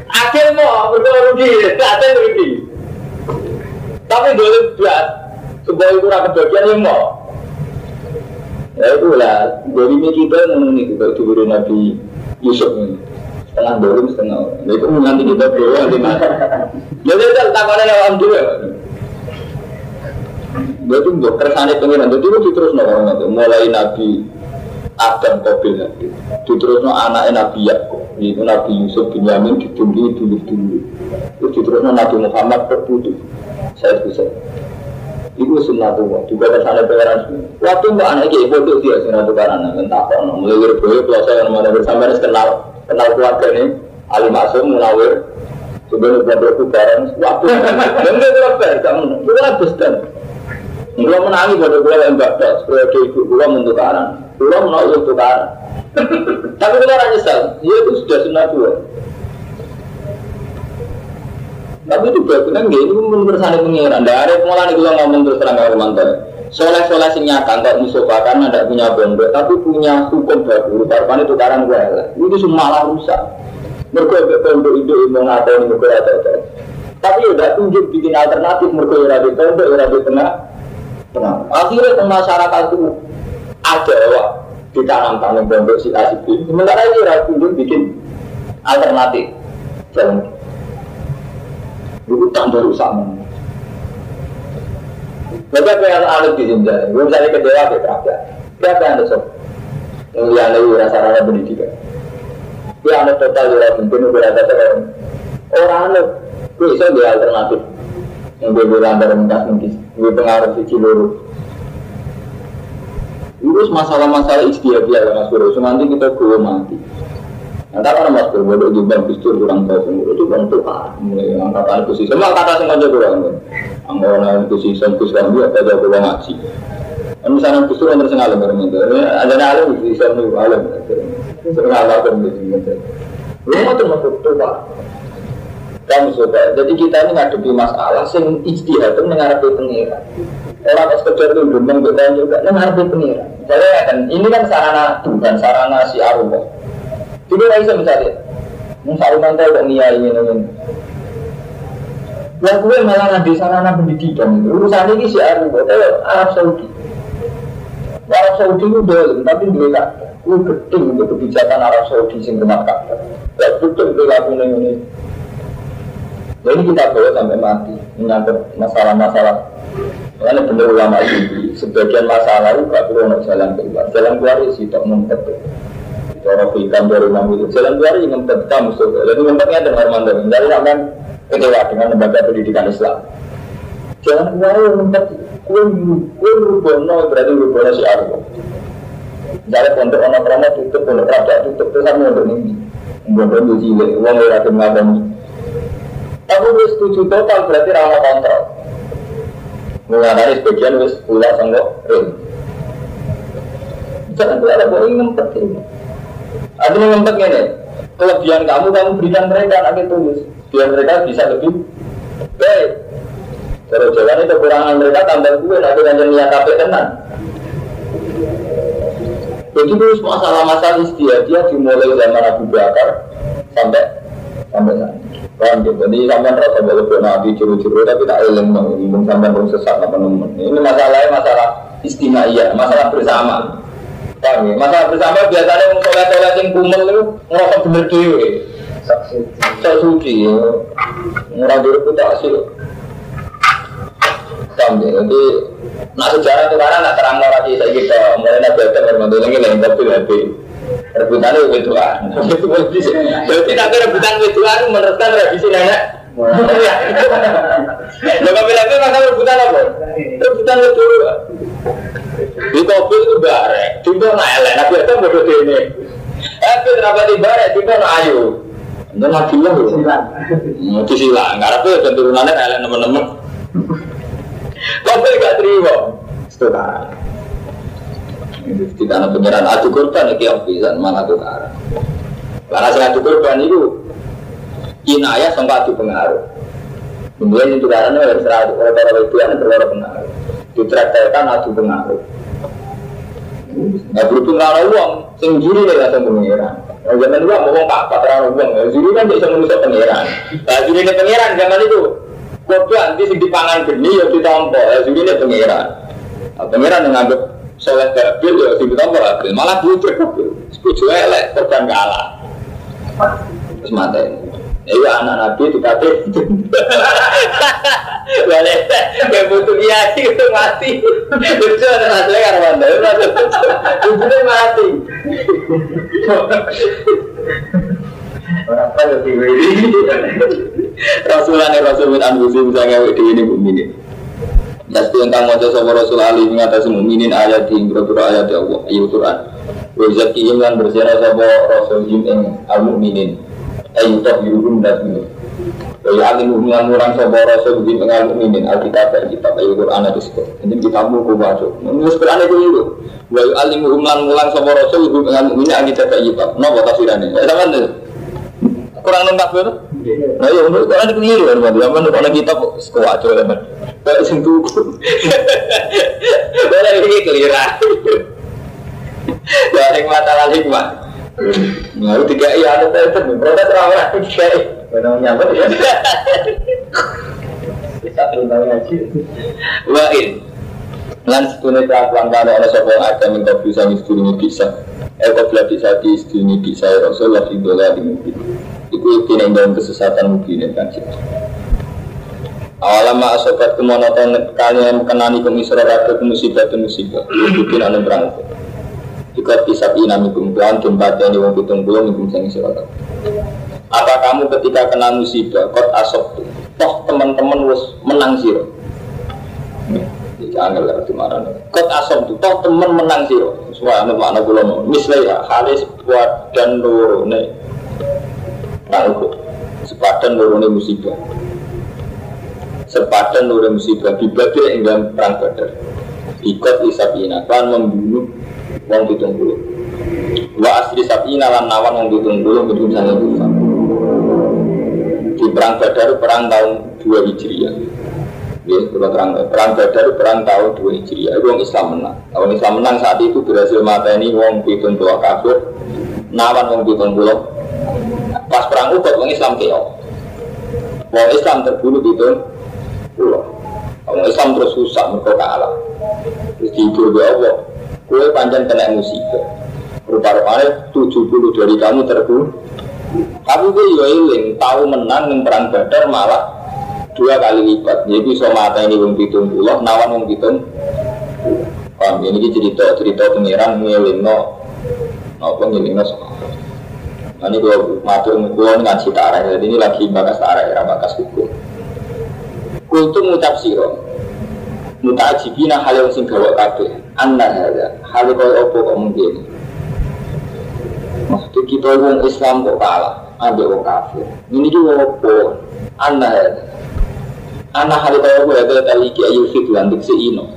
Akhir mau betul rugi, akhir rugi. Tapi dolim belas, sebuah itu rakyat bagian yang mau. Ya itulah, dolimnya kita mengenai kita diberi Nabi Yusuf ini setengah dolim setengah orang. Itu nanti kita berdoa di mana? Jadi itu takannya lewat dua. Berarti untuk kersane pengiran. Itu terus orang itu. Mulai Nabi Adam Kobil nanti terus anak Nabi Yakub. Itu Nabi Yusuf bin Yamin ditunggu dulu dulu terus no Nabi Muhammad terputus. Saya bisa itu sunnatullah juga kersane pengiran waktu mbak anak kayak bodoh dia sunnatullah karena entah apa mulai berbohong kalau saya mana bersama kenal kenal keluarga ini. Ali Masum Munawir. Sebenarnya pondokku bareng. Waktu dan dia terus kamu itu kan besar Kulo menangi pada kulo yang bapak, supaya ke ibu kulo mentukaran. Kulo menolak tukaran. Tapi kulo orang nyesal, dia itu sudah sunnah tua. Tapi itu bagus kan ini pun bersanding pengiran. Dari pengelolaan kulo ngomong terus terang ke Romanto. Soleh-soleh sing nyata, kok musuh kan ada punya pondok, tapi punya hukum baru. Rupanya tukaran gue lah. Ini semua malah rusak. Mereka pondok itu mau ngatain mereka ada Tapi udah tunjuk bikin alternatif mereka yang ada pondok, yang ada tengah. Tenang. Akhirnya masyarakat itu ada wak ditanam tanam pondok si kasih Sementara ini ragu bikin alternatif. Itu tambah rusak mana. Mereka pengen alat di sini, gue misalnya ke dewa ke kerajaan. Berapa yang sob? Yang ada rasa-rasa pendidikan. Dia ada total ya mungkin udah ada orang ada, gue bisa alternatif. Yang gue bilang dari mengkas mungkin gue pengaruh si Ciluru itu masalah-masalah istiadat ya mas Bro nanti kita gue mati Tak mas berbodoh juga Gus Dur kurang tahu semua itu bang tuh ah, angkatan semua kata semua aja kurang kan. Angkatan kursi sem Gus Dur dia ada kurang ngaji. Kan misalnya Gus Dur yang tersengal bermain itu, ada alim kursi sem itu alim. Sering alim bermain itu. Lu tuh masuk tuh pak. Kamu coba, jadi kita ini ngadepi masalah sing ijtihad itu mengharapi pengira. Orang sekedar itu demam kita juga mengharapi pengira. Jadi kan ini kan sarana bukan sarana si arwah. Jadi nggak bisa misalnya, misalnya nanti kok niat ini ini. Ya gue malah di sarana pendidikan itu urusan ini si Arab, Arab Saudi. Arab Saudi itu boleh, tapi tak. Gue gedeng untuk kebijakan Arab Saudi sing kemat kakak. Ya betul laku ini. Ya ini kita bawa sampai mati menyangkut masalah-masalah. Karena benar ulama itu sebagian masalah itu gak perlu jalan keluar. Jalan keluar itu tidak mumpet. Cara ikan dari itu jalan keluar ini ngempet kamu sudah. Jadi ngempetnya dengan. Dari sampai kecewa dengan lembaga pendidikan Islam. Jalan ini ngempet. Kue kue rubono berarti rubono si Argo. Jadi pondok anak ramah tutup, pondok raja tutup itu sama untuk ini. Pondok itu cilik, uang ngelakuin ngabani. Tapi wis setuju total berarti ramah kontrol. Mengenai sebagian wis pula sanggup ring. Jangan keluar ada boleh ngempet ini. Artinya ngempet ini, kelebihan kamu kamu berikan mereka anak tulis, biar mereka bisa lebih baik. Kalau jalan itu kekurangan mereka tambah gue, nanti nanti niat tapi tenan. Jadi terus masalah-masalah istiadat dia dimulai zaman Abu Bakar sampai sampai sana. Paham gitu? Jadi sampai rasa boleh nabi curu-curu tapi tak ilmu dong. Ini sampai belum sesat apa nomor. Ini masalahnya masalah istimewa, masalah bersama. Paham ya? Masalah bersama biasanya sing kumel itu ngerasa bener dewe. Sak suci ya. Ngurang reputasi. Paham ya? Jadi nah sejarah itu karena nak terang lagi saya kita mulai nabi Adam bermantul lagi lain tapi lebih rebutan itu betulan. [LAUGHS] Jadi nak rebutan betulan meneruskan revisi nenek. [LAUGHS] Coba bilang masalah rebutan apa? Rebutan betulan. Di mobil itu barek, tiba nak elek, nabi itu bodoh ini. Tapi kenapa di barek, tiba nak ayu. Itu nabi lah loh. Itu sila, nggak tuh turunannya elek teman-teman. Mobil gak terima. Setara. Tidak ada pengiran adu korban itu yang bisa mana tuh karena. Karena saya adu korban itu inayah sampai adu pengaruh. Kemudian itu karena harus serah orang-orang itu yang pengaruh. Ditraktirkan adu pengaruh. Nah berhubung rara uang, sing juri nih langsung pengiran. Nah, zaman uang ngomong apa terlalu uang, nah, juri kan bisa menulis pengiran. Nah juri ini pengiran zaman itu, kok nanti sing dipangan geni ya ditompo, ya juri ini pengiran. Nah, pengiran yang nganggep soleh gabil ya sing ditompo gabil, malah butuh. Setuju elek, korban kalah. Terus mati. Iya anak nabi dikasih Boleh, [LAUGHS] kayak butuh kiai itu mati. Lucu ada hasilnya karena mana? Lucunya mati. Apa lebih ini? Rasulan ya Rasul bin Anbusi misalnya di ini bumi ini. Pasti tentang wajah sama Rasul Ali mengatasi mukminin ayat di beberapa ayat ya Allah, ayat Quran. Wajah kiim yang bersihnya sama Rasul yang al mukminin ayu tak yurun dan ini Kaya alim hubungan orang sobat rasul di mengal mukminin alkitab dan kitab ayu Quran itu. Jadi kita kau baca. Menurut Quran itu itu. Wa alim hubungan mulang sobat rasul di mengal mukminin alkitab dan kitab. Nopo tafsirannya. Ya sama tuh. Kurang lengkap itu. Nah ya menurut Quran itu keliru kan. Yang mana kalau kitab coba kan. Kayak sentuh. Boleh ini keliran. Lalu tiga iya ada saya itu protes rawat tiga Benar nyampe ya. Bisa terima ngaji. Wain. Lan setune kelakuan kalau ada sapa ada minta bisa misturi bisa. Eh kok bisa di istri bisa Rasul lah idola di mungkin. Iku kini dalam kesesatan mungkin kan sih. Awalama asobat kemonoton kalian kenani kemisra ratu musibah musibah. Mungkin anu berangkat. Jika bisa inami kumpulan jumpa yang wong pitung puluh nih sing sira Apa kamu ketika kena musibah kot asok toh teman-teman wes menang siro. Jangan nggak di mana Kot asok toh teman menang siro. Semua anu makna bulan misalnya halis buat dan Perang Uhud. Sepadan lorone musibah. Sepadan lorone musibah di Badr dalam perang Badar. Ikut Isabina kan membunuh wong pitung puluh. Wa asri sabina lan nawan wong pitung puluh bedung sange Di perang Badar perang tahun 2 Hijriah. Ya, kalau terang perang Badar perang tahun 2 Hijriah. Itu wong Islam menang. Wong Islam menang saat itu berhasil mata ini wong pitung puluh kafir, nawan wong pitung puluh. Pas perang Uhud wong Islam keok. Wong Islam terbunuh puluh. Wong Islam terus susah mereka kalah. Terus dihibur ya Allah. Kue panjang kena musibah. Rupa-rupanya 70 dari kamu terbunuh. Tapi gue yo eling tahu menang yang perang Badar malah dua kali lipat. Jadi bisa mata ini wong pitung puluh, nawan wong pitung. Paham? Ini cerita cerita pengiran ngeling no, apa ngeling no. Nah, ini gue matur gue ngaji tarah, jadi ini lagi bakas tarah ya, bakas hukum. Kultu ngucap siro, mutajibina hal yang sing gawa kabeh anna hada hal kaya apa kok mungkin? Maksudnya kita wong Islam kok kalah ambil wong kafir. Ini juga apa? Hada anna hal kaya apa? Ya tali ki ayu lantik seino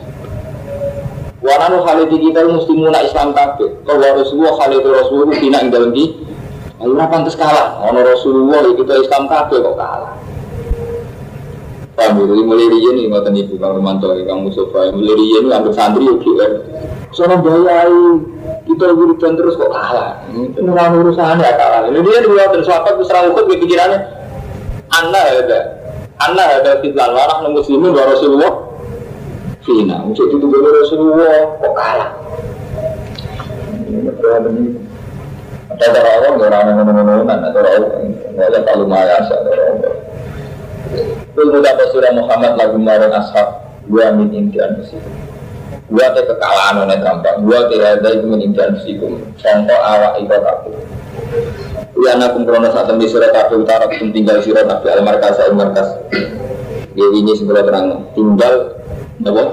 Wananu hal itu kita mesti muna Islam kabeh. Kalau Rasulullah itu Rasulullah tidak dalam ki Ora pantes kalah, ono Rasulullah kita Islam kabeh kok kalah. Paham ya? Mulai dia nih ngotot ibu Kang Romanto, Kang Mustafa. Mulai dia nih ambil santri ya kan. Soalnya bayai kita wiridan terus kok kalah. Itu nggak urusan ya kalah. Ini dia dua terus apa terus serang ukut pikirannya. Anda ada, Anda ada fitnah warah nunggu muslimin wa Rasulullah. Fina, untuk itu juga Rasulullah kok kalah. Ada orang orang yang ngomong-ngomong, ada orang yang ada kalau mayasa, ada orang Kul mutapa surah Muhammad lagu marang ashab Gua min imtihan musikum Gua te kekalahan oleh gampang Gua te ada itu min imtihan musikum Contoh awak ikat aku. Ya anakum krono saat tembi surah kafe utara Kum tinggal surah kafe al markas al markas Ya ini sebelah terang. Tinggal Apa?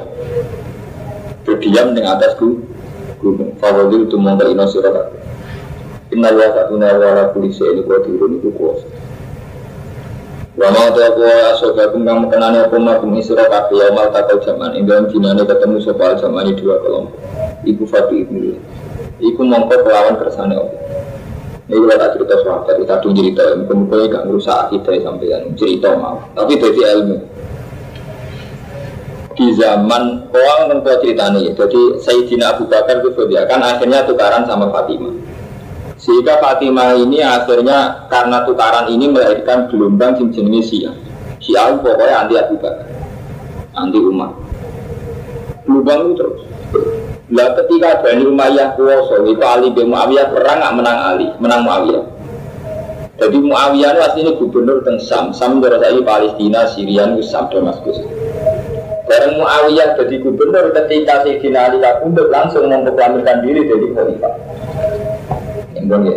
Berdiam dengan atas gunung. Fawwadil itu mongka ino surah kafe Inna wa ta'una wa ini kuatirun itu kuasa Wama ta aku asobakum kang kenane apa makum isra kabeh ya mal takau jaman. Ing dinane ketemu sapa jaman dua kelompok. Iku fatu ibnu. Iku mongko kelawan kersane Allah. Ini kalau tak cerita sahabat, kita tuh cerita. Mungkin-mungkin gak ngerusak akidah sampai cerita mau. Tapi dari ilmu. Di zaman Orang kan cerita nih Jadi Sayyidina Abu Bakar itu kan akhirnya tukaran sama Fatimah sehingga Fatimah ini akhirnya karena tukaran ini melahirkan gelombang sing jenenge Syiah. Syiah pokoknya anti Abu Bakar, anti Umar. Gelombang itu terus. Lah ketika Bani Umayyah kuasa, itu Ali bin Muawiyah perang nggak menang Ali, menang Muawiyah. Jadi Muawiyah itu aslinya gubernur teng Sam, Sam berasal Palestina, Syria, Sam, Damaskus. Bareng Muawiyah jadi gubernur ketika Sayyidina Ali kabundut langsung memproklamirkan diri jadi khalifah. Enggak ya.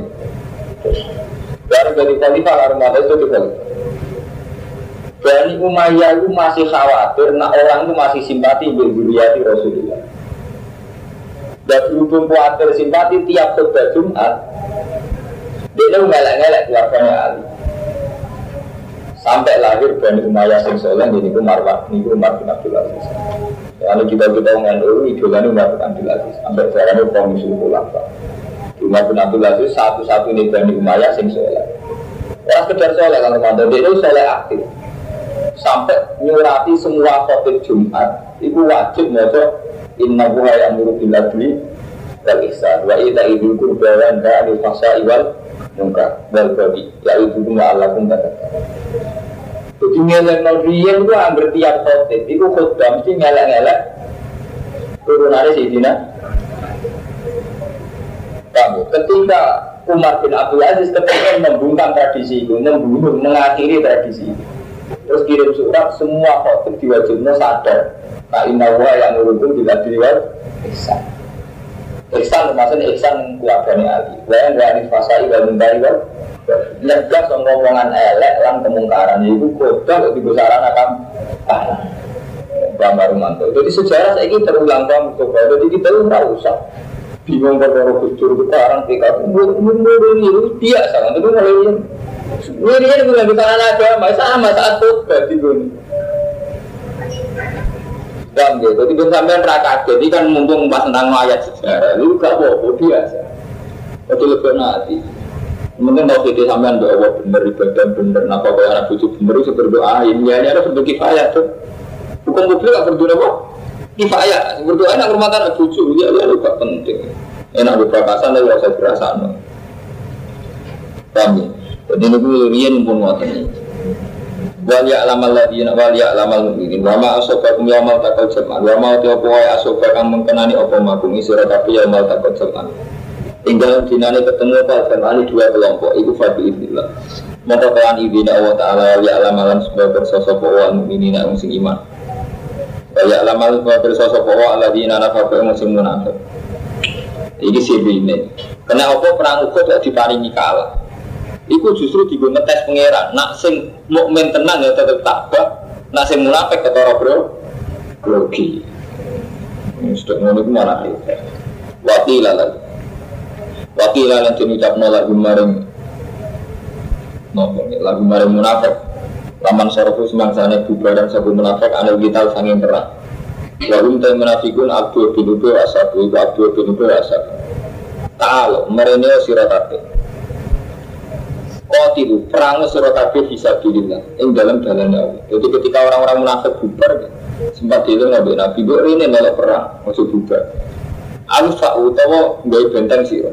Baru khalifah lalu mata itu di khalifah. Bani Umayyah itu masih khawatir, nah orang itu masih simpati berduriati Rasulullah. Dan berhubung khawatir simpati tiap khutbah Jumat, dia ngelak-ngelak keluarganya Ali. Sampai lahir Bani Umayyah sing soleh, ini ku Marwah, ini Umar bin Abdul Aziz. Kalau kita kita ngandung, idolanya Umar bin Abdul Aziz. Sampai sekarang itu komisi ulama. Umar bin Abdul Aziz satu-satunya Bani Umayyah sing soleh. Orang sekedar soleh kalau mantan dia itu soleh aktif. Sampai nyurati semua khotib Jumat, itu wajib moto Inna buha yang muru bila beli wal ihsan wa ita idul kurbawan da'ani fasa iwal munkar wal babi ya itu kuma pun kata jadi ngelak nolriyan itu hampir tiap khotib itu khutbah mesti ngelak-ngelak turunannya Sayyidina kamu ketika Umar bin Abdul Aziz ketika membungkam tradisi itu, membunuh, mengakhiri tradisi itu. Terus kirim surat, semua khotib diwajibnya sadar. Nah, inna wa yang nurukun bila diwat Ihsan. Ihsan maksudnya Ihsan keluarganya Ali. Wa yang dari fasai wa mendari wa Legas ngomongan elek lan kemungkaran itu kota di besaran akan parah. Gambar mantu. Jadi sejarah saya ini terulang kamu coba. Jadi kita nggak usah bingung perkara kustur itu orang PKB umur ini biasa kan itu mulai Ini dia bukan bukan anak agama, sama saat tobat di gunung. Dan gitu, jadi kan sampean raka jadi kan mumpung pas tentang ayat sejarah, lu gak apa biasa. Itu lebih nanti. Mungkin kalau kita sampean doa bener ibadah bener, napa kau anak cucu bener itu berdoain, ya ini ada sebagai kifayah tuh. Hukum publik gak berdoa apa? Kifayah, berdoa nak rumah tangga cucu, ya ya gak penting. Enak berbakasan tapi rasa berasaan. Kami, jadi ini gue rian pun ngoten. Wal ya'lamal ladina wal ya'lamal mu'minin. Wa ma asabakum yaumal taqal jam'an wa ma tiapa wae asaba kang mengkenani apa makum isira tapi yaumal taqal jam'an tinggal dinane ketemu apa jam'an dua kelompok. Iku fadil ibillah maka kawan ibina Allah Ta'ala wa ya'lamalan sebuah bersosok wa mu'minin yang sing iman wa ya'lamal sebuah bersosok wa aladina nafaqa yang sing munafik ini sih ini karena apa perang ukut diparingi kalah Iku justru digo ngetes pangeran. Nak sing mukmin tenang ya tetep takwa. Nak sing munafik ketara bro. Grogi. Ini sudah ngono ku malah Wakila lagi. Wakila lan diucapno lagu maring nopo maring munafik. Laman sorofu semangsane bubaran sabu munafik anil kita sanging perang. Warum ta munafikun abdul bin ubay asabu abdul bin ubay asabu. Ta'ala merene siratate Kotilu, perang surat kabeh bisa bilillah Yang dalam jalan Allah. Jadi ketika orang-orang munafik bubar Sempat dulu nabi Nabi? Gue ini malah perang Maksud bubar. Alus fa'u tawa Gue benteng sih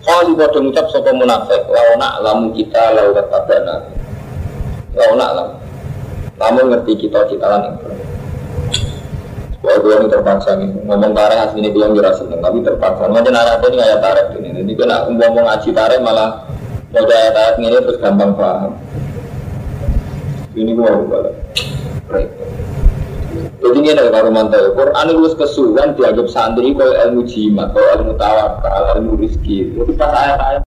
Kalau pada ngucap sopa munafik Lawana lamu kita lau katabana Lawana lamu Lamu ngerti kita kita lan Wah, gue ini terpaksa nih. Ngomong tarik ini gue ngira seneng, tapi terpaksa. Macam ada ini kayak tarik ini. Jadi gue nak ngomong ngaji tarik malah mau kayak tarik ini terus gampang paham. Ini gue mau balik. Jadi ini ada karo mantel. Quran itu kesuwan dianggap santri kalau ilmu jimat, kalau ilmu tawakal, ilmu rizki. Jadi pas ayat-ayat